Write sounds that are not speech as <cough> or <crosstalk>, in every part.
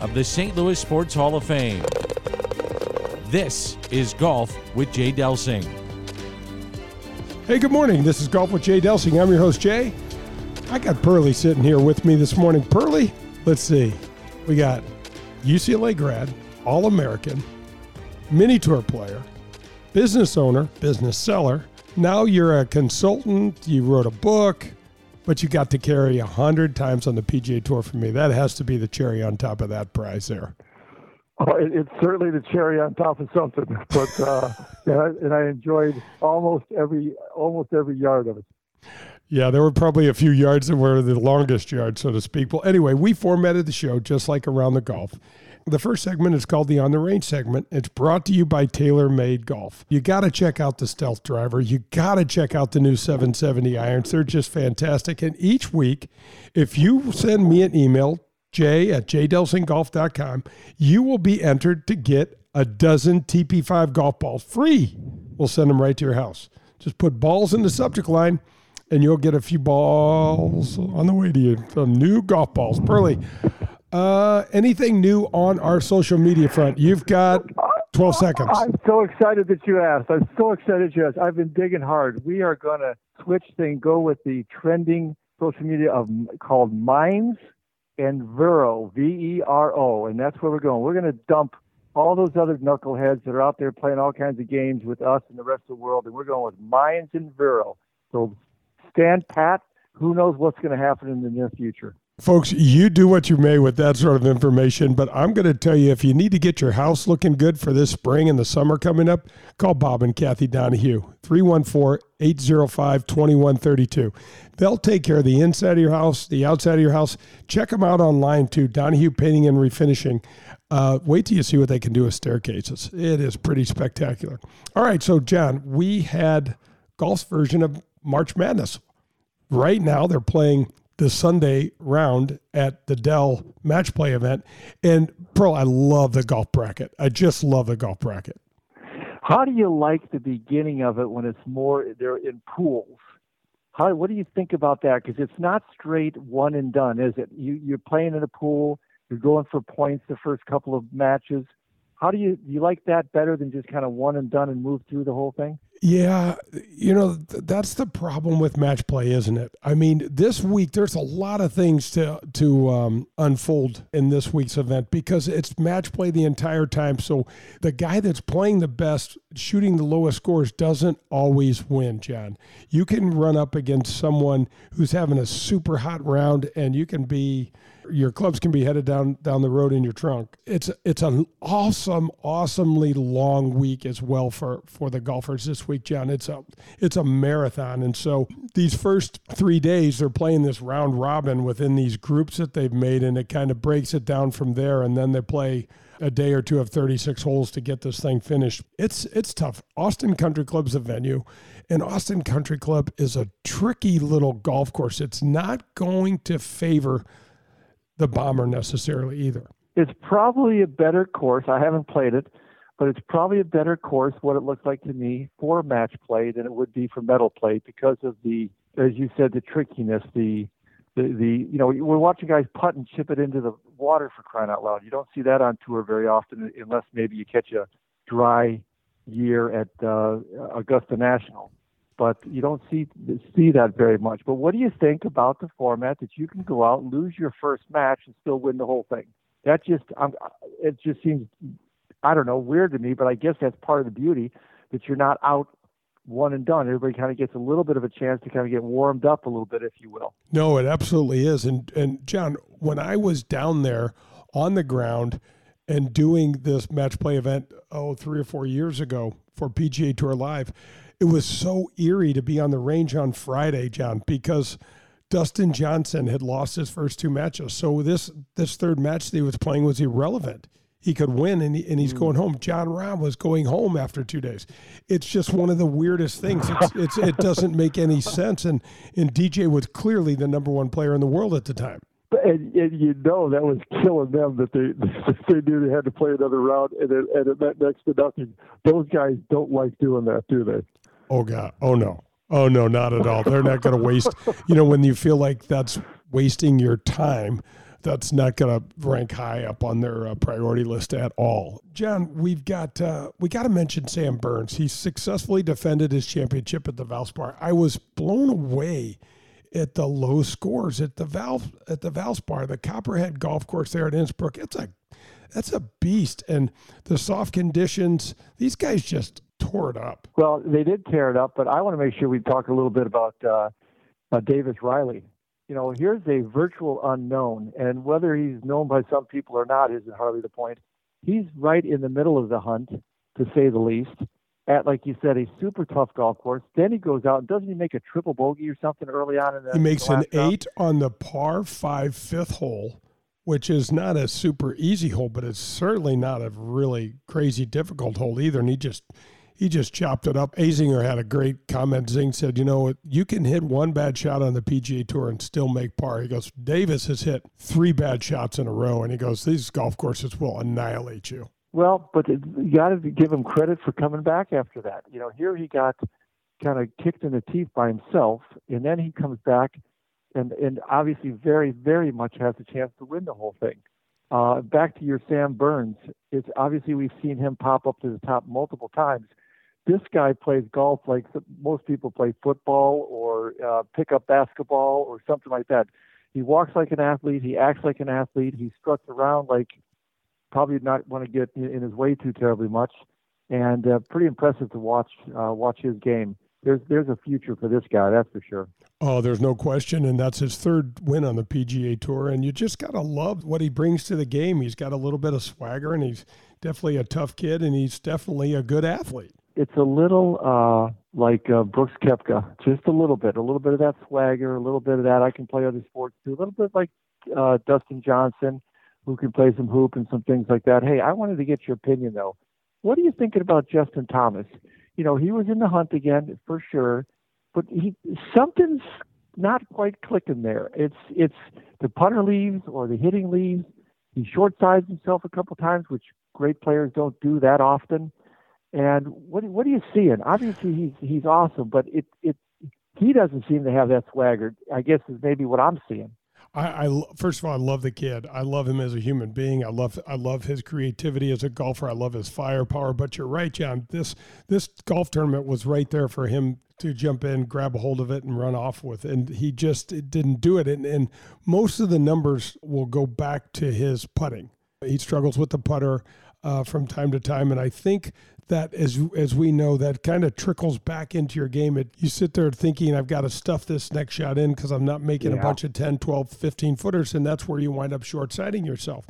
of the St. Louis Sports Hall of Fame. This is Golf with Jay Delsing. Hey, good morning. This is Golf with Jay Delsing. I'm your host, Jay. I got Pearly sitting here with me this morning. Pearly, let's see. We got UCLA grad, All American, mini tour player, business owner, business seller. Now you're a consultant. You wrote a book, but you got to carry a hundred times on the PGA Tour for me. That has to be the cherry on top of that prize there. Oh, it, it's certainly the cherry on top of something, but uh, <laughs> yeah, and I enjoyed almost every almost every yard of it. Yeah, there were probably a few yards that were the longest yard, so to speak. Well, anyway, we formatted the show just like around the golf. The first segment is called the On the Range segment. It's brought to you by TaylorMade Golf. You got to check out the Stealth Driver. You got to check out the new 770 irons. They're just fantastic. And each week, if you send me an email Jay at jdelsinggolf.com, you will be entered to get a dozen TP5 golf balls free. We'll send them right to your house. Just put balls in the subject line and you'll get a few balls on the way to you. Some new golf balls. Pearly, uh, anything new on our social media front? You've got 12 seconds. I'm so excited that you asked. I'm so excited you asked. I've been digging hard. We are going to switch thing, go with the trending social media of called Minds and Vero, V E R O, and that's where we're going. We're going to dump all those other knuckleheads that are out there playing all kinds of games with us and the rest of the world, and we're going with Minds and Vero. So stand pat. Who knows what's going to happen in the near future? Folks, you do what you may with that sort of information, but I'm going to tell you if you need to get your house looking good for this spring and the summer coming up, call Bob and Kathy Donahue, 314 805 2132. They'll take care of the inside of your house, the outside of your house. Check them out online too, Donahue Painting and Refinishing. Uh, wait till you see what they can do with staircases. It is pretty spectacular. All right, so John, we had golf's version of March Madness. Right now, they're playing the Sunday round at the Dell Match Play event. And Pearl, I love the golf bracket. I just love the golf bracket. How do you like the beginning of it when it's more they're in pools? How what do you think about that? Because it's not straight one and done, is it? You you're playing in a pool, you're going for points the first couple of matches. How do you do you like that better than just kind of one and done and move through the whole thing? Yeah, you know, th- that's the problem with match play, isn't it? I mean, this week there's a lot of things to to um, unfold in this week's event because it's match play the entire time. So the guy that's playing the best, shooting the lowest scores, doesn't always win, John. You can run up against someone who's having a super hot round and you can be your clubs can be headed down down the road in your trunk. It's it's an awesome, awesomely long week as well for for the golfers this week, John. It's a it's a marathon, and so these first three days they're playing this round robin within these groups that they've made, and it kind of breaks it down from there, and then they play a day or two of 36 holes to get this thing finished. It's it's tough. Austin Country Club's a venue, and Austin Country Club is a tricky little golf course. It's not going to favor the bomber necessarily either. It's probably a better course. I haven't played it, but it's probably a better course, what it looks like to me, for match play than it would be for medal play because of the, as you said, the trickiness, the, the, the you know, we're watching guys putt and chip it into the water for crying out loud. You don't see that on tour very often unless maybe you catch a dry year at uh, Augusta National but you don't see see that very much. But what do you think about the format that you can go out, and lose your first match, and still win the whole thing? That just um, it just seems I don't know weird to me, but I guess that's part of the beauty that you're not out one and done. Everybody kind of gets a little bit of a chance to kind of get warmed up a little bit, if you will. No, it absolutely is. And and John, when I was down there on the ground and doing this match play event, oh, three or four years ago for PGA Tour Live it was so eerie to be on the range on Friday, John, because Dustin Johnson had lost his first two matches. So this this third match that he was playing was irrelevant. he could win and, he, and he's mm. going home. Jon Rahm was going home after two days. It's just one of the weirdest things. It's, <laughs> it's, it doesn't make any sense. And, and DJ was clearly the number one player in the world at the time. And, and you know that was killing them that they <laughs> they knew they had to play another round and it, and it meant next to nothing. Those guys don't like doing that, do they? Oh God! Oh no! Oh no! Not at all. They're not going to waste. You know when you feel like that's wasting your time that's not going to rank high up on their uh, priority list at all. John, we've got uh, we got to mention Sam Burns. He successfully defended his championship at the Valspar. I was blown away at the low scores at the Val at the Valspar, the Copperhead Golf Course there at Innisbrook. It's a that's a beast, and the soft conditions. These guys just tore it up. Well, they did tear it up, but I want to make sure we talk a little bit about uh, uh, Davis Riley you know, here's a virtual unknown, and whether he's known by some people or not isn't hardly the point. He's right in the middle of the hunt, to say the least, at like you said, a super tough golf course. Then he goes out and doesn't he make a triple bogey or something early on in the? He makes an eight on the par five fifth hole, which is not a super easy hole, but it's certainly not a really crazy difficult hole either. And he just he just chopped it up. Azinger had a great comment. Zing said, "You know, you can hit one bad shot on the PGA Tour and still make par." He goes, "Davis has hit three bad shots in a row," and he goes, "These golf courses will annihilate you." Well, but you got to give him credit for coming back after that. You know, here he got kind of kicked in the teeth by himself, and then he comes back, and and obviously very very much has a chance to win the whole thing. Uh, back to your Sam Burns, it's obviously we've seen him pop up to the top multiple times this guy plays golf like most people play football or uh, pick up basketball or something like that. He walks like an athlete. He acts like an athlete. He struts around like probably not want to get in his way too terribly much, and uh, pretty impressive to watch uh, watch his game. There's there's a future for this guy, that's for sure. Oh, there's no question, and that's his third win on the PGA Tour. And you just gotta love what he brings to the game. He's got a little bit of swagger, and he's definitely a tough kid, and he's definitely a good athlete it's a little uh, like uh, Brooks Koepka, just a little bit, a little bit of that swagger, a little bit of that. I can play other sports too, a little bit like uh, Dustin Johnson, who can play some hoop and some things like that. Hey, I wanted to get your opinion though. What are you thinking about Justin Thomas? You know, he was in the hunt again for sure, but he something's not quite clicking there. It's it's the putter leaves or the hitting leaves. He short sides himself a couple times, which great players don't do that often. And what what are you seeing? Obviously, he's he's awesome, but it it he doesn't seem to have that swagger. I guess is maybe what I'm seeing. I, I, first of all, I love the kid. I love him as a human being. I love I love his creativity as a golfer. I love his firepower. But you're right, John. This this golf tournament was right there for him to jump in, grab a hold of it, and run off with. And he just didn't do it. And, and most of the numbers will go back to his putting. He struggles with the putter uh, from time to time, and I think that as as we know that kind of trickles back into your game. It, you sit there thinking i've got to stuff this next shot in because i'm not making yeah. a bunch of 10 12 15 footers and that's where you wind up short sighting yourself.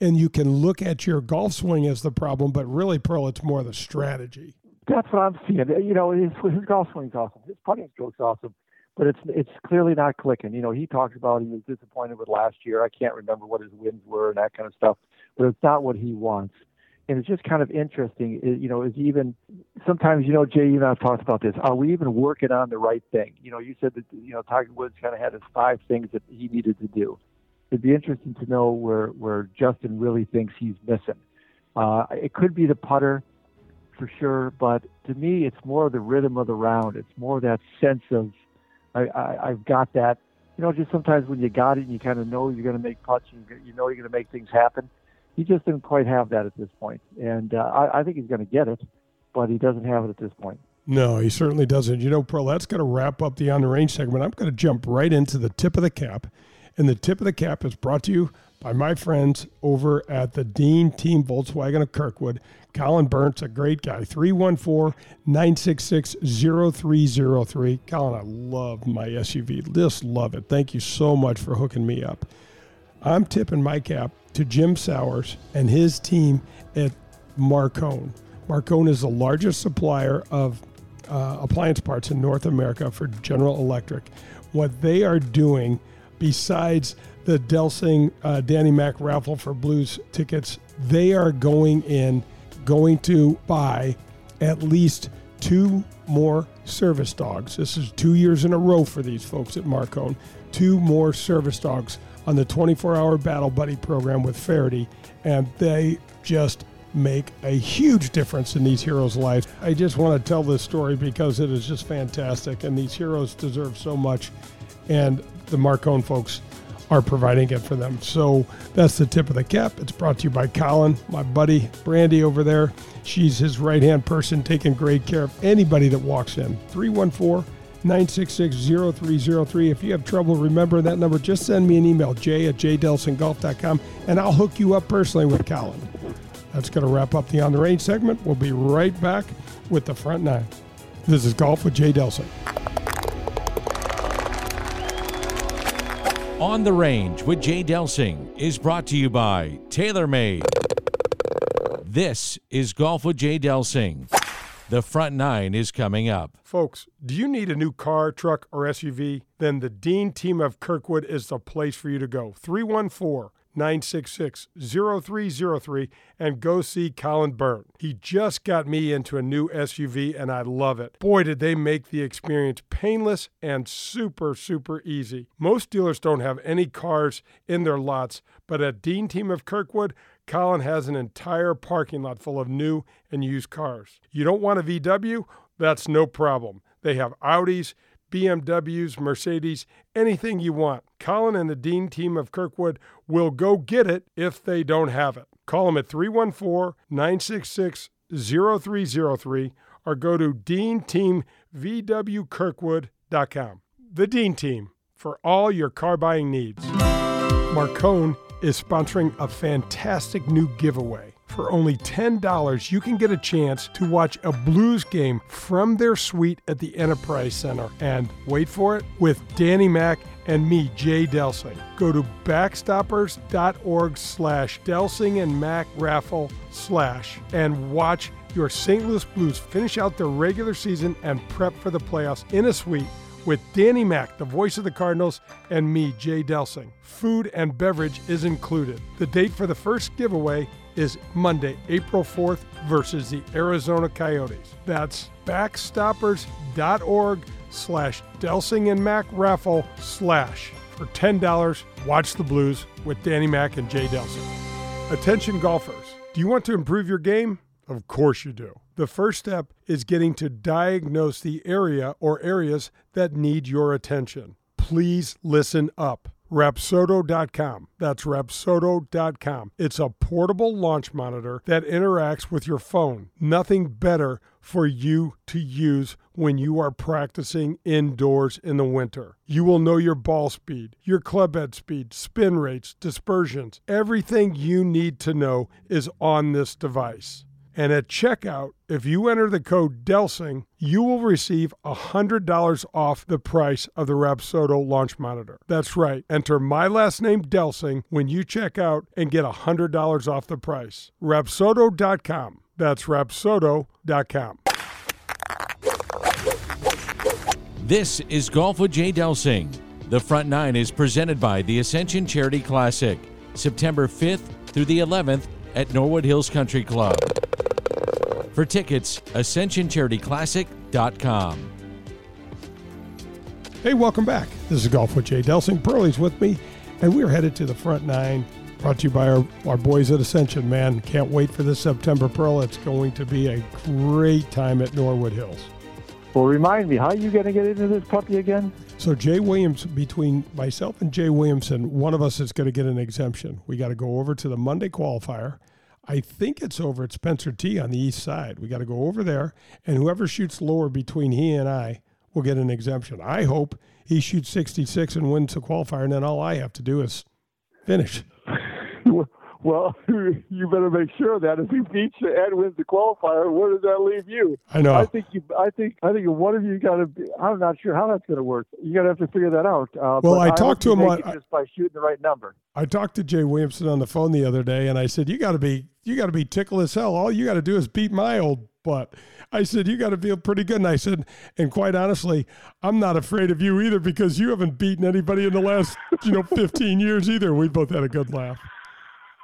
And you can look at your golf swing as the problem but really pearl it's more the strategy. That's what i'm seeing. You know his, his golf swing's awesome. His putting stroke's awesome but it's it's clearly not clicking. You know he talks about he was disappointed with last year. I can't remember what his wins were and that kind of stuff but it's not what he wants and it's just kind of interesting. You know, is even sometimes you know Jay, you and I've talked about this. Are we even working on the right thing? You know, you said that you know Tiger Woods kind of had his five things that he needed to do. It'd be interesting to know where where Justin really thinks he's missing. Uh, it could be the putter, for sure, but to me, it's more the rhythm of the round. It's more that sense of I, I, I've got that. You know, just sometimes when you got it, and you kind of know you're going to make putts, you, you know you're going to make things happen he just didn't quite have that at this point. And uh, I, I think he's going to get it, but he doesn't have it at this point. No, he certainly doesn't. You know, Pearl, that's going to wrap up the on the range segment. I'm going to jump right into the tip of the cap. And the tip of the cap is brought to you by my friends over at the Dean Team Volkswagen of Kirkwood. Colin Burns, a great guy. 314 966 0303. Colin, I love my SUV. Just love it. Thank you so much for hooking me up. I'm tipping my cap to Jim Sowers and his team at Marcone. Marcone is the largest supplier of uh, appliance parts in North America for General Electric. What they are doing, besides the Delsing uh, Danny Mac raffle for Blues tickets they are going in, going to buy at least two more service dogs. This is two years in a row for these folks at Marcone. Two more service dogs on the 24 hour Battle Buddy program with Faraday, and they just make a huge difference in these heroes' lives. I just want to tell this story because it is just fantastic, and these heroes deserve so much. And the Marcone folks are providing it for them. So that's the tip of the cap. It's brought to you by Colin, my buddy Brandy over there. She's his right hand person, taking great care of anybody that walks in. 314 966 0303. If you have trouble remembering that number, just send me an email, j at jdelsinggolf.com, and I'll hook you up personally with Colin. That's going to wrap up the On the Range segment. We'll be right back with the front nine. This is Golf with Jay Delsing. On the Range with Jay Delsing is brought to you by TaylorMade. This is Golf with Jay Delsing. The front nine is coming up. Folks, do you need a new car, truck, or SUV? Then the Dean team of Kirkwood is the place for you to go. 314 966 0303 and go see Colin Byrne. He just got me into a new SUV and I love it. Boy, did they make the experience painless and super, super easy. Most dealers don't have any cars in their lots, but at Dean Team of Kirkwood, Colin has an entire parking lot full of new and used cars. You don't want a VW? That's no problem. They have Audis, BMWs, Mercedes, anything you want. Colin and the Dean team of Kirkwood will go get it if they don't have it. Call them at 314 966 0303 or go to deanteamvwkirkwood.com. The Dean Team for all your car buying needs. Marcone is sponsoring a fantastic new giveaway. For only $10, you can get a chance to watch a blues game from their suite at the Enterprise Center. And wait for it, with Danny Mack and me, Jay Delsing. Go to backstoppers.org slash Delsing and Mack raffle slash and watch your St. Louis Blues finish out their regular season and prep for the playoffs in a suite with Danny Mack, the voice of the Cardinals, and me, Jay Delsing. Food and beverage is included. The date for the first giveaway is Monday, April 4th versus the Arizona Coyotes. That's backstoppers.org slash Delsing and Mack raffle slash. For $10, watch the Blues with Danny Mack and Jay Delsing. Attention golfers, do you want to improve your game? Of course you do. The first step is getting to diagnose the area or areas that need your attention. Please listen up. Rapsodo.com. That's Rapsodo.com. It's a portable launch monitor that interacts with your phone. Nothing better for you to use when you are practicing indoors in the winter. You will know your ball speed, your club head speed, spin rates, dispersions. Everything you need to know is on this device. And at checkout, if you enter the code DELSING, you will receive $100 off the price of the Rapsodo launch monitor. That's right. Enter my last name Delsing when you check out and get $100 off the price. Rapsodo.com. That's Rapsodo.com. This is Golf with Jay Delsing. The front nine is presented by the Ascension Charity Classic, September 5th through the 11th at Norwood Hills Country Club. For tickets, ascensioncharityclassic.com. Hey, welcome back. This is Golf with Jay Delsing. Pearlie's with me, and we're headed to the front nine. Brought to you by our, our boys at Ascension, man. Can't wait for this September Pearl. It's going to be a great time at Norwood Hills. Well, remind me, how are you going to get into this puppy again? So, Jay Williams, between myself and Jay Williamson, one of us is going to get an exemption. We got to go over to the Monday qualifier I think it's over at Spencer T on the east side. We got to go over there, and whoever shoots lower between he and I will get an exemption. I hope he shoots 66 and wins the qualifier, and then all I have to do is finish. <laughs> Well, <laughs> you better make sure that if he beats you and wins the qualifier, where does that leave you? I know. I think you. I think. I think one of you got to. be I'm not sure how that's going to work. You got to have to figure that out. Uh, well, I talked to him on, just by shooting the right number. I talked to Jay Williamson on the phone the other day, and I said, "You got to be. You got to be tickle as hell. All you got to do is beat my old butt." I said, "You got to feel pretty good." And I said, "And quite honestly, I'm not afraid of you either because you haven't beaten anybody in the last, you know, 15 years either." We both had a good laugh.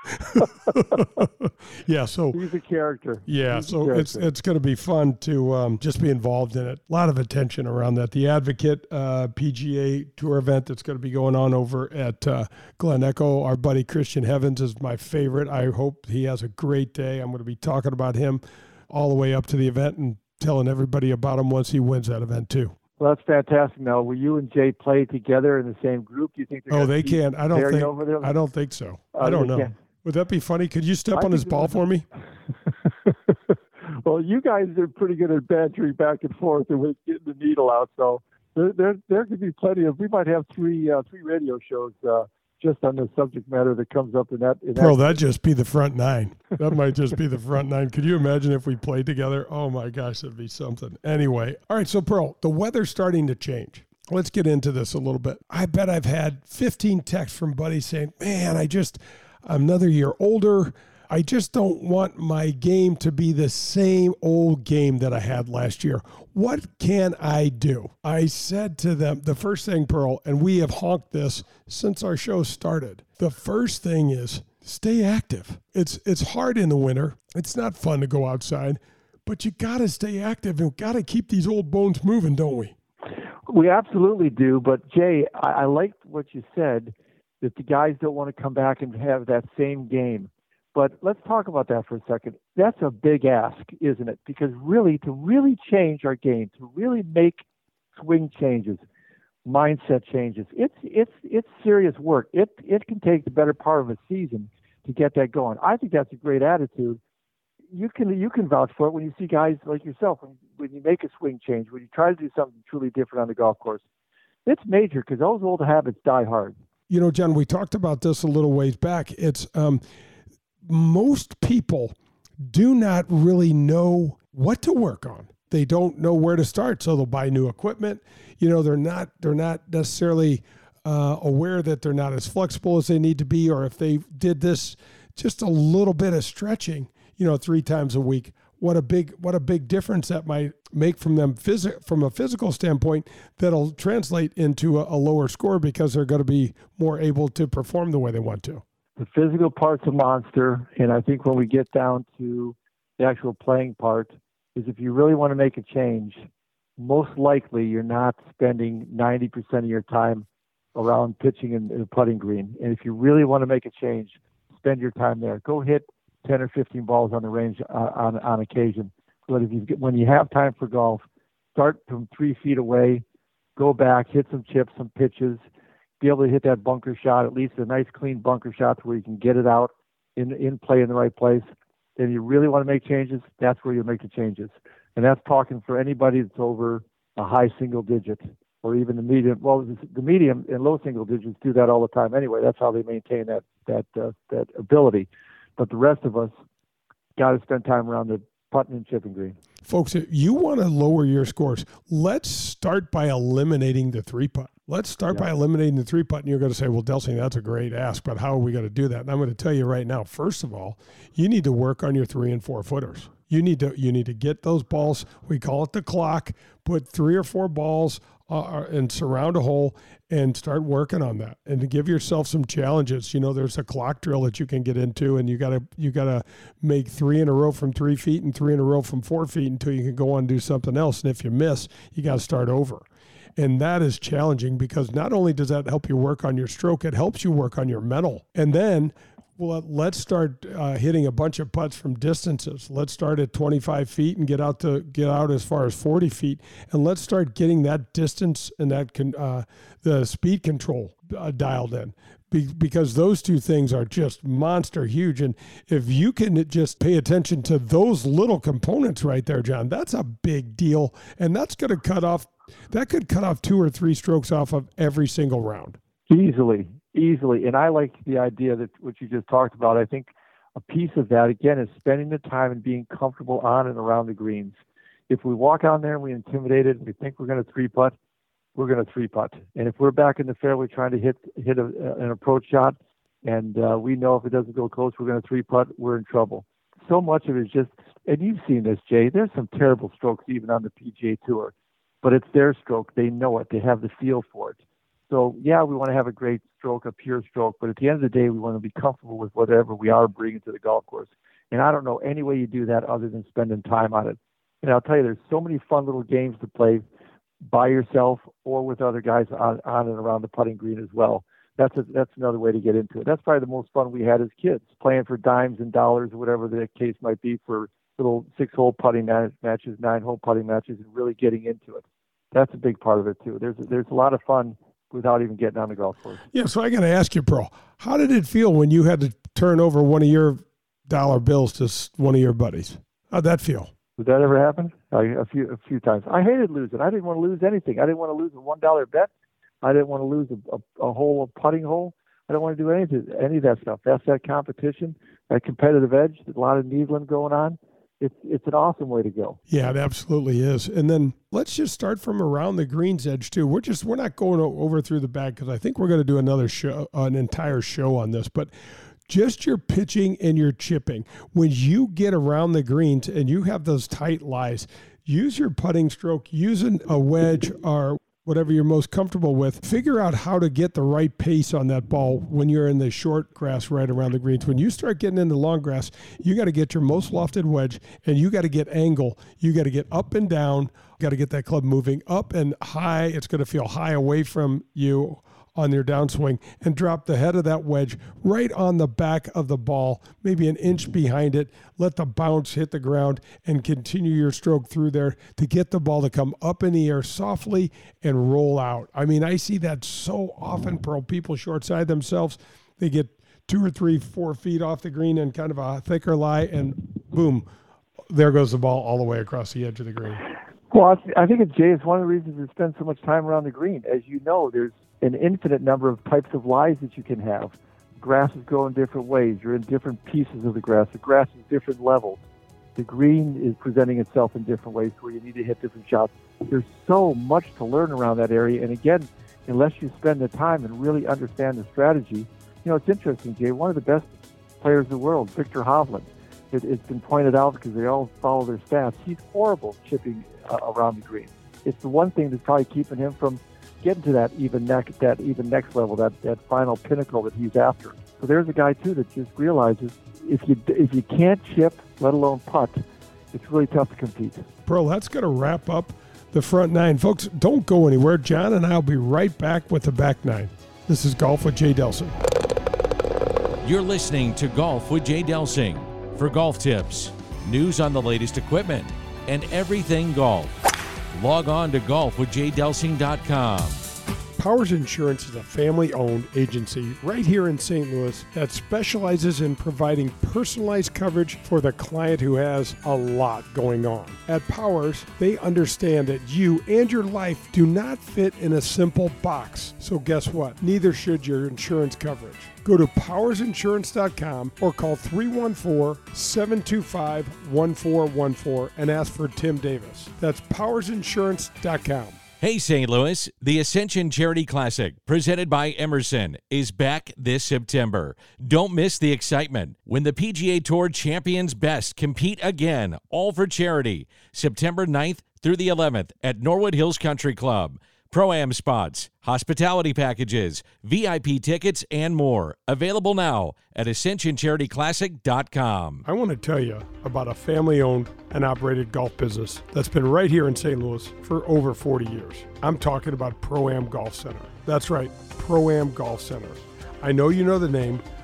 <laughs> yeah, so he's a character. Yeah, he's so it's it's going to be fun to um, just be involved in it. A lot of attention around that. The Advocate uh, PGA Tour event that's going to be going on over at uh, Glen Echo. Our buddy Christian Heavens is my favorite. I hope he has a great day. I'm going to be talking about him all the way up to the event and telling everybody about him once he wins that event too. Well, that's fantastic. Now, will you and Jay play together in the same group? Do you think? They can? Oh, they can't. I don't think. I don't think so. Uh, I don't know. Can. Would that be funny? Could you step I on his ball for me? <laughs> well, you guys are pretty good at bantering back and forth and getting the needle out. So there, there, there could be plenty of. We might have three, uh, three radio shows uh, just on the subject matter that comes up in that. In Bro, that, would just be the front nine. <laughs> That might just be the front nine. Could you imagine if we played together? Oh my gosh, that'd be something. Anyway, all right. So, Pearl, the weather's starting to change. Let's get into this a little bit. I bet I've had 15 texts from buddies saying, "Man, I just." Another year older. I just don't want my game to be the same old game that I had last year. What can I do? I said to them, the first thing, Pearl, and we have honked this since our show started. The first thing is stay active. It's it's hard in the winter. It's not fun to go outside, but you got to stay active and got to keep these old bones moving, don't we? We absolutely do. But Jay, I, I liked what you said that the guys don't want to come back and have that same game. But let's talk about that for a second. That's a big ask, isn't it? Because really, to really change our game, to really make swing changes, mindset changes, it's it's it's serious work. It it can take the better part of a season to get that going. I think that's a great attitude. You can you can vouch for it when you see guys like yourself when when you make a swing change, when you try to do something truly different on the golf course. It's major because those old habits die hard you know, John, we talked about this a little ways back. It's um, most people do not really know what to work on. They don't know where to start, so they'll buy new equipment. You know, they're not they're not necessarily uh, aware that they're not as flexible as they need to be, or if they did this just a little bit of stretching, you know, three times a week, what a big what a big difference that might make from them phys- from a physical standpoint that'll translate into a, a lower score because they're going to be more able to perform the way they want to. The physical part's a monster, and I think when we get down to the actual playing part, is if you really want to make a change, most likely you're not spending 90% of your time around pitching and, in a putting green. And if you really want to make a change, spend your time there. Go hit 10 or 15 balls on the range uh, on, on occasion. But if you when you have time for golf, start from three feet away, go back, hit some chips, some pitches, be able to hit that bunker shot, at least a nice clean bunker shot to where you can get it out in in play in the right place. And you really want to make changes, that's where you make the changes. And that's talking for anybody that's over a high single digit or even the medium. Well, the medium and low single digits do that all the time anyway. That's how they maintain that that uh, that ability. But the rest of us got to spend time around the putting and chipping green. Folks, if you want to lower your scores, let's start by eliminating the three putt. Let's start yeah. by eliminating the three putt. And you're going to say, well, Delsing, that's a great ask, but how are we going to do that? And I'm going to tell you right now, first of all, you need to work on your three and four footers. You need to you need to get those balls. We call it the clock. Put three or four balls uh, uh, and surround a hole and start working on that and to give yourself some challenges. You know there's a clock drill that you can get into and you gotta you gotta make three in a row from three feet and three in a row from four feet until you can go on and do something else. And if you miss you got to start over. And that is challenging because not only does that help you work on your stroke it helps you work on your mental. And then well, let's start uh, hitting a bunch of putts from distances. Let's start at 25 feet and get out to get out as far as 40 feet, and let's start getting that distance and that can uh, the speed control uh, dialed in. Be- because those two things are just monster huge, and if you can just pay attention to those little components right there, John, that's a big deal, and that's going to cut off. That could cut off two or three strokes off of every single round. Easily, easily. And I like the idea that what you just talked about. I think a piece of that again is spending the time and being comfortable on and around the greens. If we walk on there and we intimidate it and we think we're going to three putt, we're going to three putt. And if we're back in the fairway trying to hit hit a, an approach shot, and uh, we know if it doesn't go close, we're going to three putt, we're in trouble. So much of it is just, and you've seen this, Jay. There's some terrible strokes even on the PGA Tour, but it's their stroke. They know it. They have the feel for it. So yeah, we want to have a great stroke, a pure stroke, but at the end of the day, we want to be comfortable with whatever we are bringing to the golf course. And I don't know any way you do that other than spending time on it. And I'll tell you, there's so many fun little games to play by yourself or with other guys on, on and around the putting green as well. That's a, that's another way to get into it. That's probably the most fun we had as kids, playing for dimes and dollars or whatever the case might be for little six-hole putting matches, nine-hole putting matches, and really getting into it. That's a big part of it too. There's there's a lot of fun without even getting on the golf course. Yeah, so I got to ask you, Pro, how did it feel when you had to turn over one of your dollar bills to one of your buddies? How'd that feel? Did that ever happen? a few a few times. I hated losing. I didn't want to lose anything. I didn't want to lose a one dollar bet. I didn't want to lose a, a, a hole, a putting hole. I don't want to do anything, any of that stuff. That's that competition, that competitive edge, a lot of needling going on. It's it's an awesome way to go. Yeah, it absolutely is. And then let's just start from around the greens edge too. We're just we're not going over through the bag because I think we're going to do another show, an entire show on this, but just your pitching and your chipping. When you get around the greens and you have those tight lies, use your putting stroke, using a wedge or whatever you're most comfortable with. Figure out how to get the right pace on that ball when you're in the short grass right around the greens. When you start getting into long grass, you got to get your most lofted wedge and you got to get angle. You got to get up and down. Got to get that club moving up and high. It's going to feel high away from you on your downswing and drop the head of that wedge right on the back of the ball, maybe an inch behind it. Let the bounce hit the ground and continue your stroke through there to get the ball to come up in the air softly and roll out. I mean, I see that so often, pro people short side themselves. They get two or three, four feet off the green and kind of a thicker lie, and boom, there goes the ball all the way across the edge of the green. Well, I think it's Jay. It's one of the reasons we spend so much time around the green. As you know, there's an infinite number of types of lies that you can have. Grasses grow in different ways. You're in different pieces of the grass. The grass is different levels. The green is presenting itself in different ways where you need to hit different shots. There's so much to learn around that area. And again, unless you spend the time and really understand the strategy, you know, it's interesting, Jay. One of the best players in the world, Viktor Hovland, it, has been pointed out because they all follow their stats. He's horrible chipping uh, around the green. It's the one thing that's probably keeping him from getting to that even next that even next level, that that final pinnacle that he's after. So there's a guy too that just realizes if you if you can't chip, let alone putt, it's really tough to compete. Bro, that's going to wrap up the front nine, folks. Don't go anywhere. John and I'll be right back with the back nine. This is Golf with Jay Delsing. You're listening to Golf with Jay Delsing. For golf tips, news on the latest equipment, and everything golf Log on to golfwithjdelsing.com. Powers Insurance is a family owned agency right here in St. Louis that specializes in providing personalized coverage for the client who has a lot going on. At Powers, they understand that you and your life do not fit in a simple box. So, guess what? Neither should your insurance coverage. Go to powersinsurance.com or call 314 725 1414 and ask for Tim Davis. That's powersinsurance.com. Hey, St. Louis, the Ascension Charity Classic, presented by Emerson, is back this September. Don't miss the excitement when the PGA Tour champions best compete again, all for charity, September 9th through the 11th at Norwood Hills Country Club. Pro Am spots, hospitality packages, VIP tickets, and more. Available now at AscensionCharityClassic.com. I want to tell you about a family owned and operated golf business that's been right here in St. Louis for over 40 years. I'm talking about Pro Am Golf Center. That's right, Pro Am Golf Center. I know you know the name,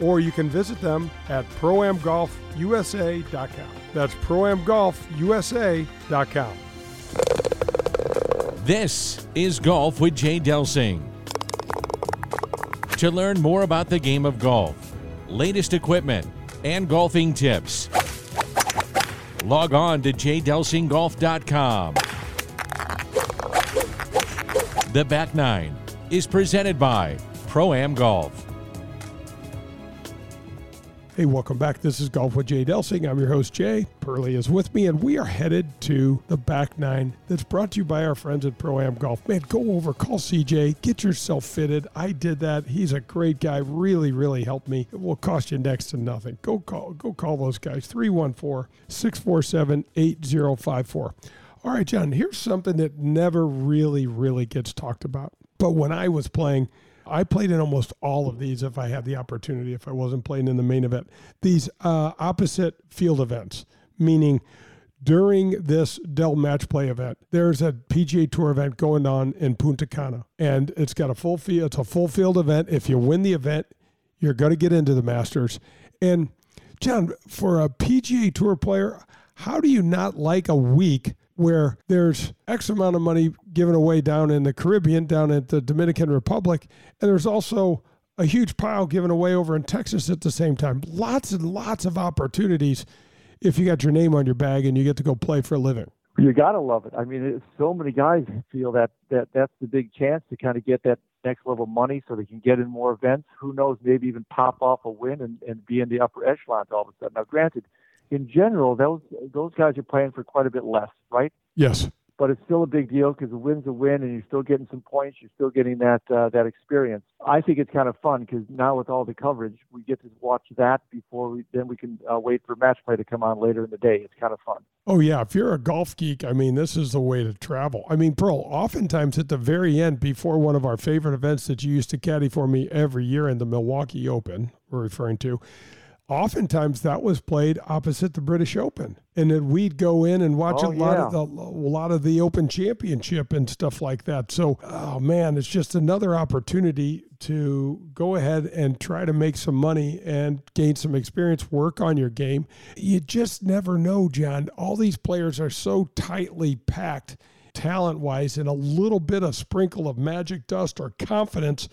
or you can visit them at proamgolfusa.com. That's proamgolfusa.com. This is Golf with Jay Delsing. To learn more about the game of golf, latest equipment, and golfing tips, log on to jdelsinggolf.com. The Back Nine is presented by Pro Am Golf. Hey, welcome back. This is Golf with Jay Delsing. I'm your host, Jay. Pearly is with me, and we are headed to the back nine that's brought to you by our friends at Pro Am Golf. Man, go over, call CJ, get yourself fitted. I did that. He's a great guy. Really, really helped me. It will cost you next to nothing. Go call, go call those guys. 314 647 8054. All right, John, here's something that never really, really gets talked about. But when I was playing, I played in almost all of these if I had the opportunity, if I wasn't playing in the main event. These uh, opposite field events, meaning during this Dell Match Play event, there's a PGA Tour event going on in Punta Cana, and it's got a full field. It's a full field event. If you win the event, you're going to get into the Masters. And John, for a PGA Tour player, how do you not like a week where there's X amount of money given away down in the Caribbean, down at the Dominican Republic, and there's also a huge pile given away over in Texas at the same time. Lots and lots of opportunities if you got your name on your bag and you get to go play for a living. You gotta love it. I mean, so many guys feel that that that's the big chance to kind of get that next level money, so they can get in more events. Who knows? Maybe even pop off a win and, and be in the upper echelons all of a sudden. Now, granted, in general, those those guys are playing for quite a bit less, right? Yes. But it's still a big deal because a win's a win, and you're still getting some points. You're still getting that uh, that experience. I think it's kind of fun because now with all the coverage, we get to watch that before we then we can uh, wait for match play to come on later in the day. It's kind of fun. Oh yeah, if you're a golf geek, I mean, this is the way to travel. I mean, Pearl, oftentimes at the very end, before one of our favorite events that you used to caddy for me every year in the Milwaukee Open, we're referring to oftentimes that was played opposite the British Open, and then we'd go in and watch oh, a lot yeah. of the a lot of the Open Championship and stuff like that. So, oh man, it's just another opportunity to go ahead and try to make some money and gain some experience, work on your game. You just never know, John. All these players are so tightly packed talent wise and a little bit of sprinkle of magic dust or confidence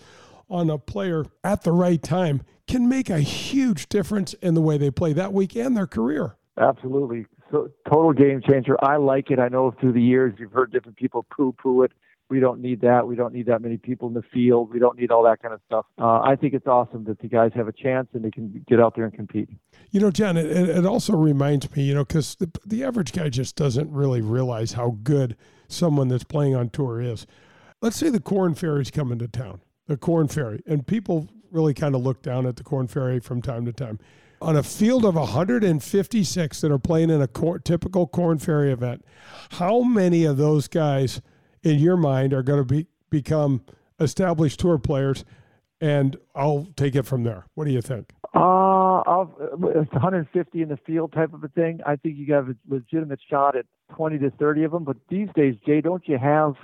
on a player at the right time can make a huge difference in the way they play that week and their career. Absolutely. So total game changer. I like it. I know through the years you've heard different people poo poo it. We don't need that. We don't need that many people in the field. We don't need all that kind of stuff. Uh, I think it's awesome that the guys have a chance and they can get out there and compete. You know, John, it, it also reminds me, you know, because the, the average guy just doesn't really realize how good someone that's playing on tour is. Let's say the Korn Ferry's coming to town, the Korn Ferry, and people really kind of look down at the Korn Ferry from time to time. On a field of 156 that are playing in a cor- typical Korn Ferry event, how many of those guys, in your mind, are going to be become established tour players? And I'll take it from there. What do you think? Uh, I'll, it's 150 in the field type of a thing. I think you got a legitimate shot at 20 to 30 of them. But these days, Jay, don't you have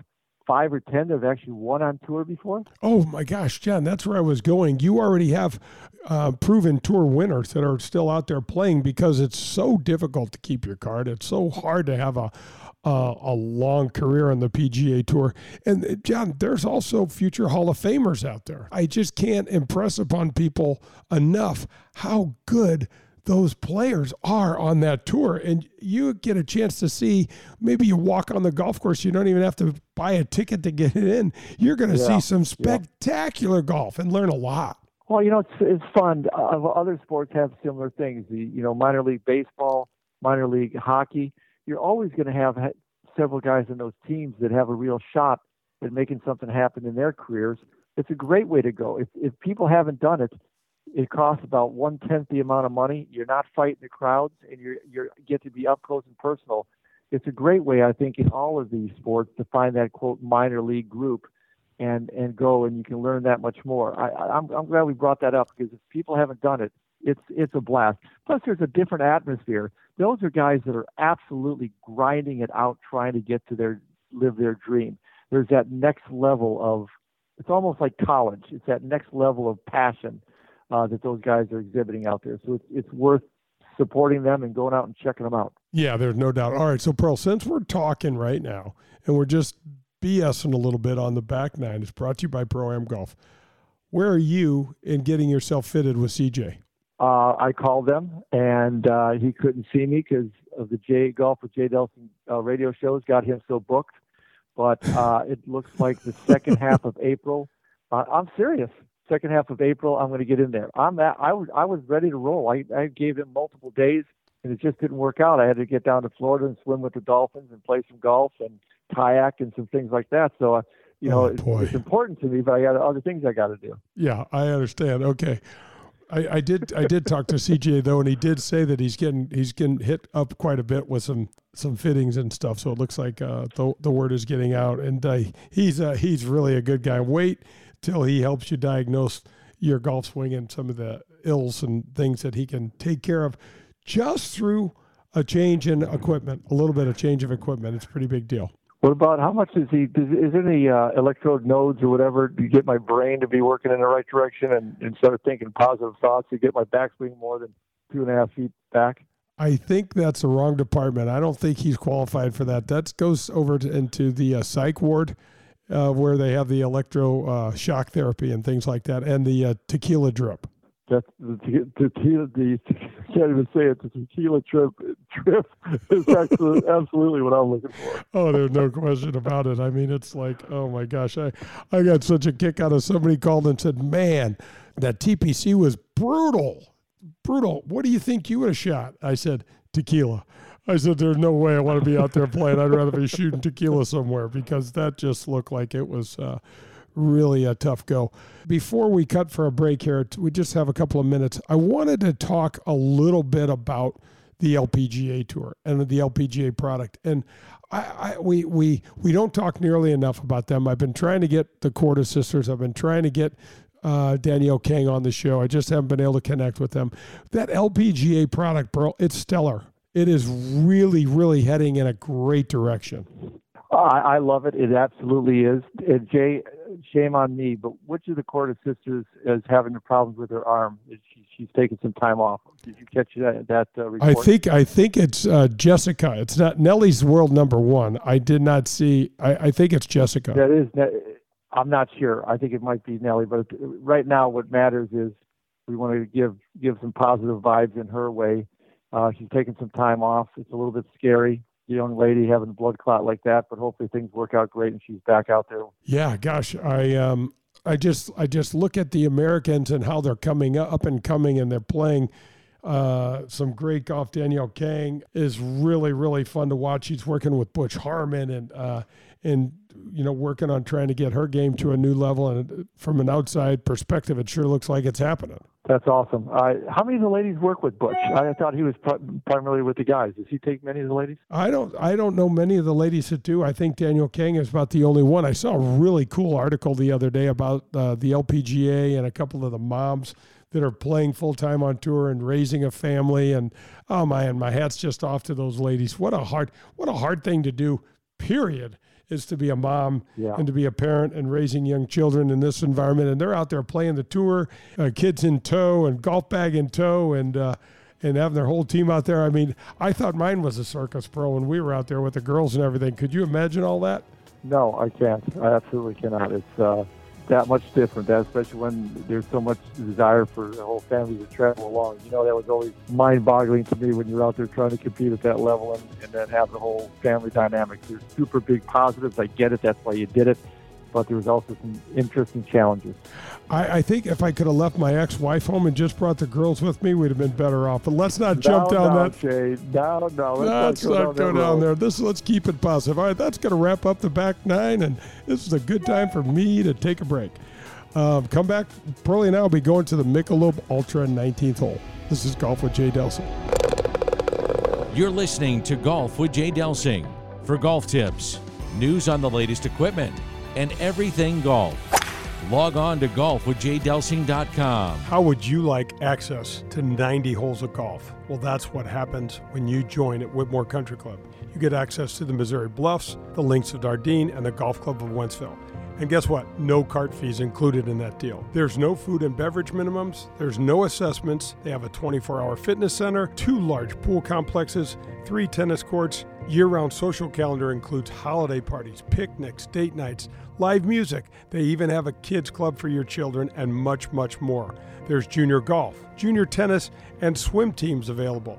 five or ten that have actually won on tour before? Oh my gosh, John, that's where I was going. You already have uh, proven tour winners that are still out there playing because it's so difficult to keep your card. It's so hard to have a uh, a long career on the PGA Tour. And uh, John, there's also future Hall of Famers out there. I just can't impress upon people enough how good those players are on that tour and you get a chance to see maybe you walk on the golf course you don't even have to buy a ticket to get it in. You're going to yeah. see some spectacular yeah. golf and learn a lot. Well you know it's, it's fun. Uh, other sports have similar things. The you know minor league baseball minor league hockey. You're always going to have several guys in those teams that have a real shot at making something happen in their careers. It's a great way to go. If, if people haven't done it it costs about one tenth the amount of money. You're not fighting the crowds, and you you get to be up close and personal. It's a great way, I think, in all of these sports to find that quote minor league group, and and go and you can learn that much more. I, I'm I'm glad we brought that up because if people haven't done it, it's it's a blast. Plus, there's a different atmosphere. Those are guys that are absolutely grinding it out, trying to get to their live their dream. There's that next level of it's almost like college. It's that next level of passion uh, that those guys are exhibiting out there. So it's, it's worth supporting them and going out and checking them out. Yeah, there's no doubt. All right, so Pearl, since we're talking right now and we're just BSing a little bit on the back nine, it's brought to you by Pro Am Golf. Where are you in getting yourself fitted with CJ? Uh, I called them, and uh, he couldn't see me because of the J Golf with Jay Delsing uh, radio shows got him so booked. But uh, it looks like the second half of April Uh, I'm serious. Second half of April, I'm going to get in there. I'm at, I was I was ready to roll. I I gave him multiple days, and it just didn't work out. I had to get down to Florida and swim with the dolphins and play some golf and kayak and some things like that. So, uh, you know, Oh, it's, it's important to me, but I got other things I got to do. Yeah, I understand. Okay. I, I did I did talk to CJ though, and he did say that he's getting he's getting hit up quite a bit with some some fittings and stuff. So it looks like uh, the the word is getting out, and uh, he's uh, he's really a good guy. Wait till he helps you diagnose your golf swing and some of the ills and things that he can take care of just through a change in equipment, a little bit of change of equipment. It's a pretty big deal. What about how much is he? Does, is there any uh, electrode nodes or whatever to get my brain to be working in the right direction and instead of thinking positive thoughts, to get my backswing more than two and a half feet back? I think that's the wrong department. I don't think he's qualified for that. That goes over to, into the uh, psych ward, uh, where they have the electro uh, shock therapy and things like that, and the uh, tequila drip. That's the te- tequila. The I can't even say it. The tequila trip trip is actually <laughs> absolutely what I'm looking for. Oh, there's no question about it. I mean, it's like, oh my gosh, I, I got such a kick out of somebody called and said, man, that TPC was brutal, brutal. What do you think you would have shot? I said, tequila. I said, there's no way I want to be out there playing. I'd rather be shooting tequila somewhere because that just looked like it was uh, really a tough go. Before we cut for a break here, we just have a couple of minutes. I wanted to talk a little bit about the LPGA tour and the LPGA product. And I, I we we we don't talk nearly enough about them. I've been trying to get the Korda sisters. I've been trying to get uh, Danielle Kang on the show. I just haven't been able to connect with them. That LPGA product, bro, it's stellar. It is really, really heading in a great direction. I, I love it. It absolutely is. And Jay, shame on me, but which of the Korda sisters is having the problems with her arm? She, she's taking some time off. Did you catch that? That uh, report? I think I think it's uh, Jessica. It's not Nelly's world number one. I did not see. I, I think it's Jessica. that is. I'm not sure. I think it might be Nelly, but right now, what matters is we want to give give some positive vibes in her way. Uh, she's taking some time off. It's a little bit scary, the young lady having a blood clot like that, but hopefully things work out great and she's back out there. Yeah, gosh, I um, I just I just look at the Americans and how they're coming up and coming, and they're playing uh, some great golf. Danielle Kang is really really fun to watch. She's working with Butch Harmon and uh, and you know working on trying to get her game to a new level. And from an outside perspective, it sure looks like it's happening. That's awesome. Uh, how many of the ladies work with Butch? I thought he was pri- primarily with the guys. Does he take many of the ladies? I don't I don't know many of the ladies that do. I think Danielle Kang is about the only one. I saw a really cool article the other day about uh, the LPGA and a couple of the moms that are playing full time on tour and raising a family. And oh man, my hat's just off to those ladies. What a hard what a hard thing to do. Period. Is to be a mom Yeah. and to be a parent and raising young children in this environment. And they're out there playing the tour, uh, kids in tow and golf bag in tow, and uh, and having their whole team out there. I mean, I thought mine was a circus pro when we were out there with the girls and everything. Could you imagine all that? No, I can't. I absolutely cannot. It's uh, that much different, that, especially when there's so much desire for the whole family to travel along. You know, that was always mind-boggling to me when you're out there trying to compete at that level and, and then have the whole family dynamic. There's super big positives. I get it. That's why you did it. But there was also some interesting challenges. I, I think if I could have left my ex-wife home and just brought the girls with me, we'd have been better off. But let's not jump no, down no, that. Jay. No, no. Let's Let's not go that down road. there. This let's keep it positive. All right, that's going to wrap up the back nine, and this is a good time for me to take a break. Um, come back. Pearly and I will be going to the Michelob Ultra 19th hole. This is golf with Jay Delsing. You're listening to Golf with Jay Delsing. For golf tips, news on the latest equipment, and everything golf. Log on to golfwithjaydelsing.com. How would you like access to 90 holes of golf? Well, that's what happens when you join at Whitmore Country Club. You get access to the Missouri Bluffs, the Links of Dardenne, and the Golf Club of Wentzville. And guess what? No cart fees included in that deal. There's no food and beverage minimums, there's no assessments. They have a 24 hour fitness center, two large pool complexes, three tennis courts. Year round social calendar includes holiday parties, picnics, date nights, live music. They even have a kids club for your children and much, much more. There's junior golf, junior tennis, and swim teams available.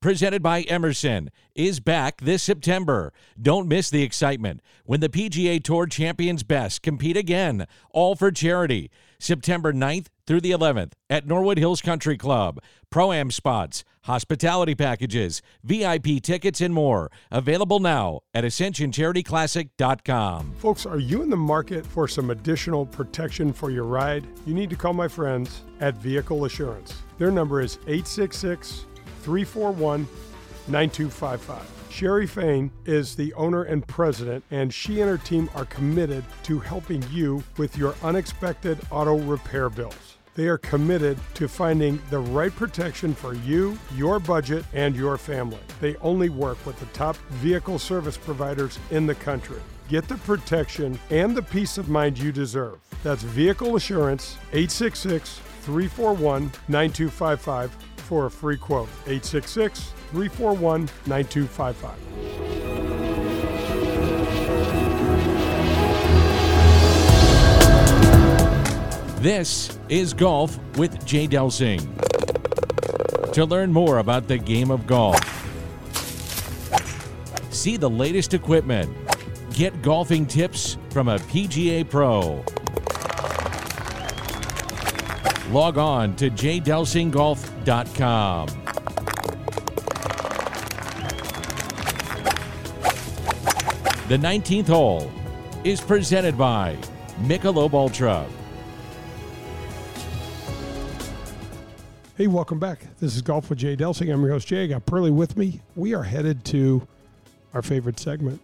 presented by Emerson, is back this September. Don't miss the excitement when the PGA Tour champions best compete again, all for charity. September 9th through the 11th at Norwood Hills Country Club. Pro Am spots, hospitality packages, VIP tickets, and more. Available now at AscensionCharityClassic.com. Folks, are you in the market for some additional protection for your ride? You need to call my friends at Vehicle Assurance. Their number is 866 341 9255. Sherry Fain is the owner and president, and she and her team are committed to helping you with your unexpected auto repair bills. They are committed to finding the right protection for you, your budget, and your family. They only work with the top vehicle service providers in the country. Get the protection and the peace of mind you deserve. That's Vehicle Assurance, 866 341 9255 for a free quote. 866 341 9255. This is Golf with Jay Delsing. To learn more about the game of golf, see the latest equipment, get golfing tips from a PGA pro. Log on to jdelsinggolf.com. The 19th hole is presented by Michelob Ultra. Hey, welcome back. This is Golf with Jay Delsing. I'm your host, Jay. I got Pearly with me. We are headed to our favorite segment,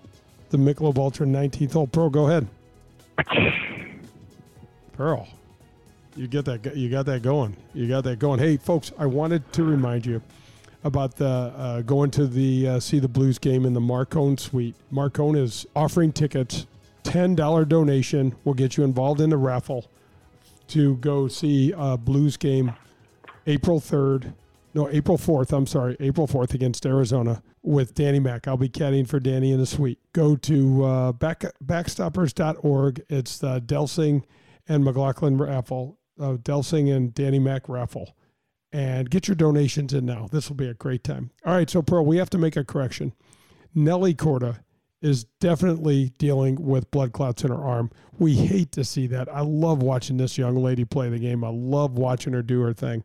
the Michelob Ultra 19th hole. Pearl, go ahead. Pearl, you get that. You got that going. You got that going. Hey, folks, I wanted to remind you about the uh, going to the uh, see the Blues game in the Marcone Suite. Marcone is offering tickets. Ten dollar donation will get you involved in the raffle to go see a Blues game April 3rd, no, April 4th, I'm sorry, April 4th against Arizona with Danny Mack. I'll be caddying for Danny in the suite. Go to uh, back, backstoppers.org. It's the Delsing and McLaughlin raffle, uh, Delsing and Danny Mack raffle. And get your donations in now. This will be a great time. All right, so Pearl, we have to make a correction. Nelly Korda is definitely dealing with blood clots in her arm. We hate to see that. I love watching this young lady play the game. I love watching her do her thing.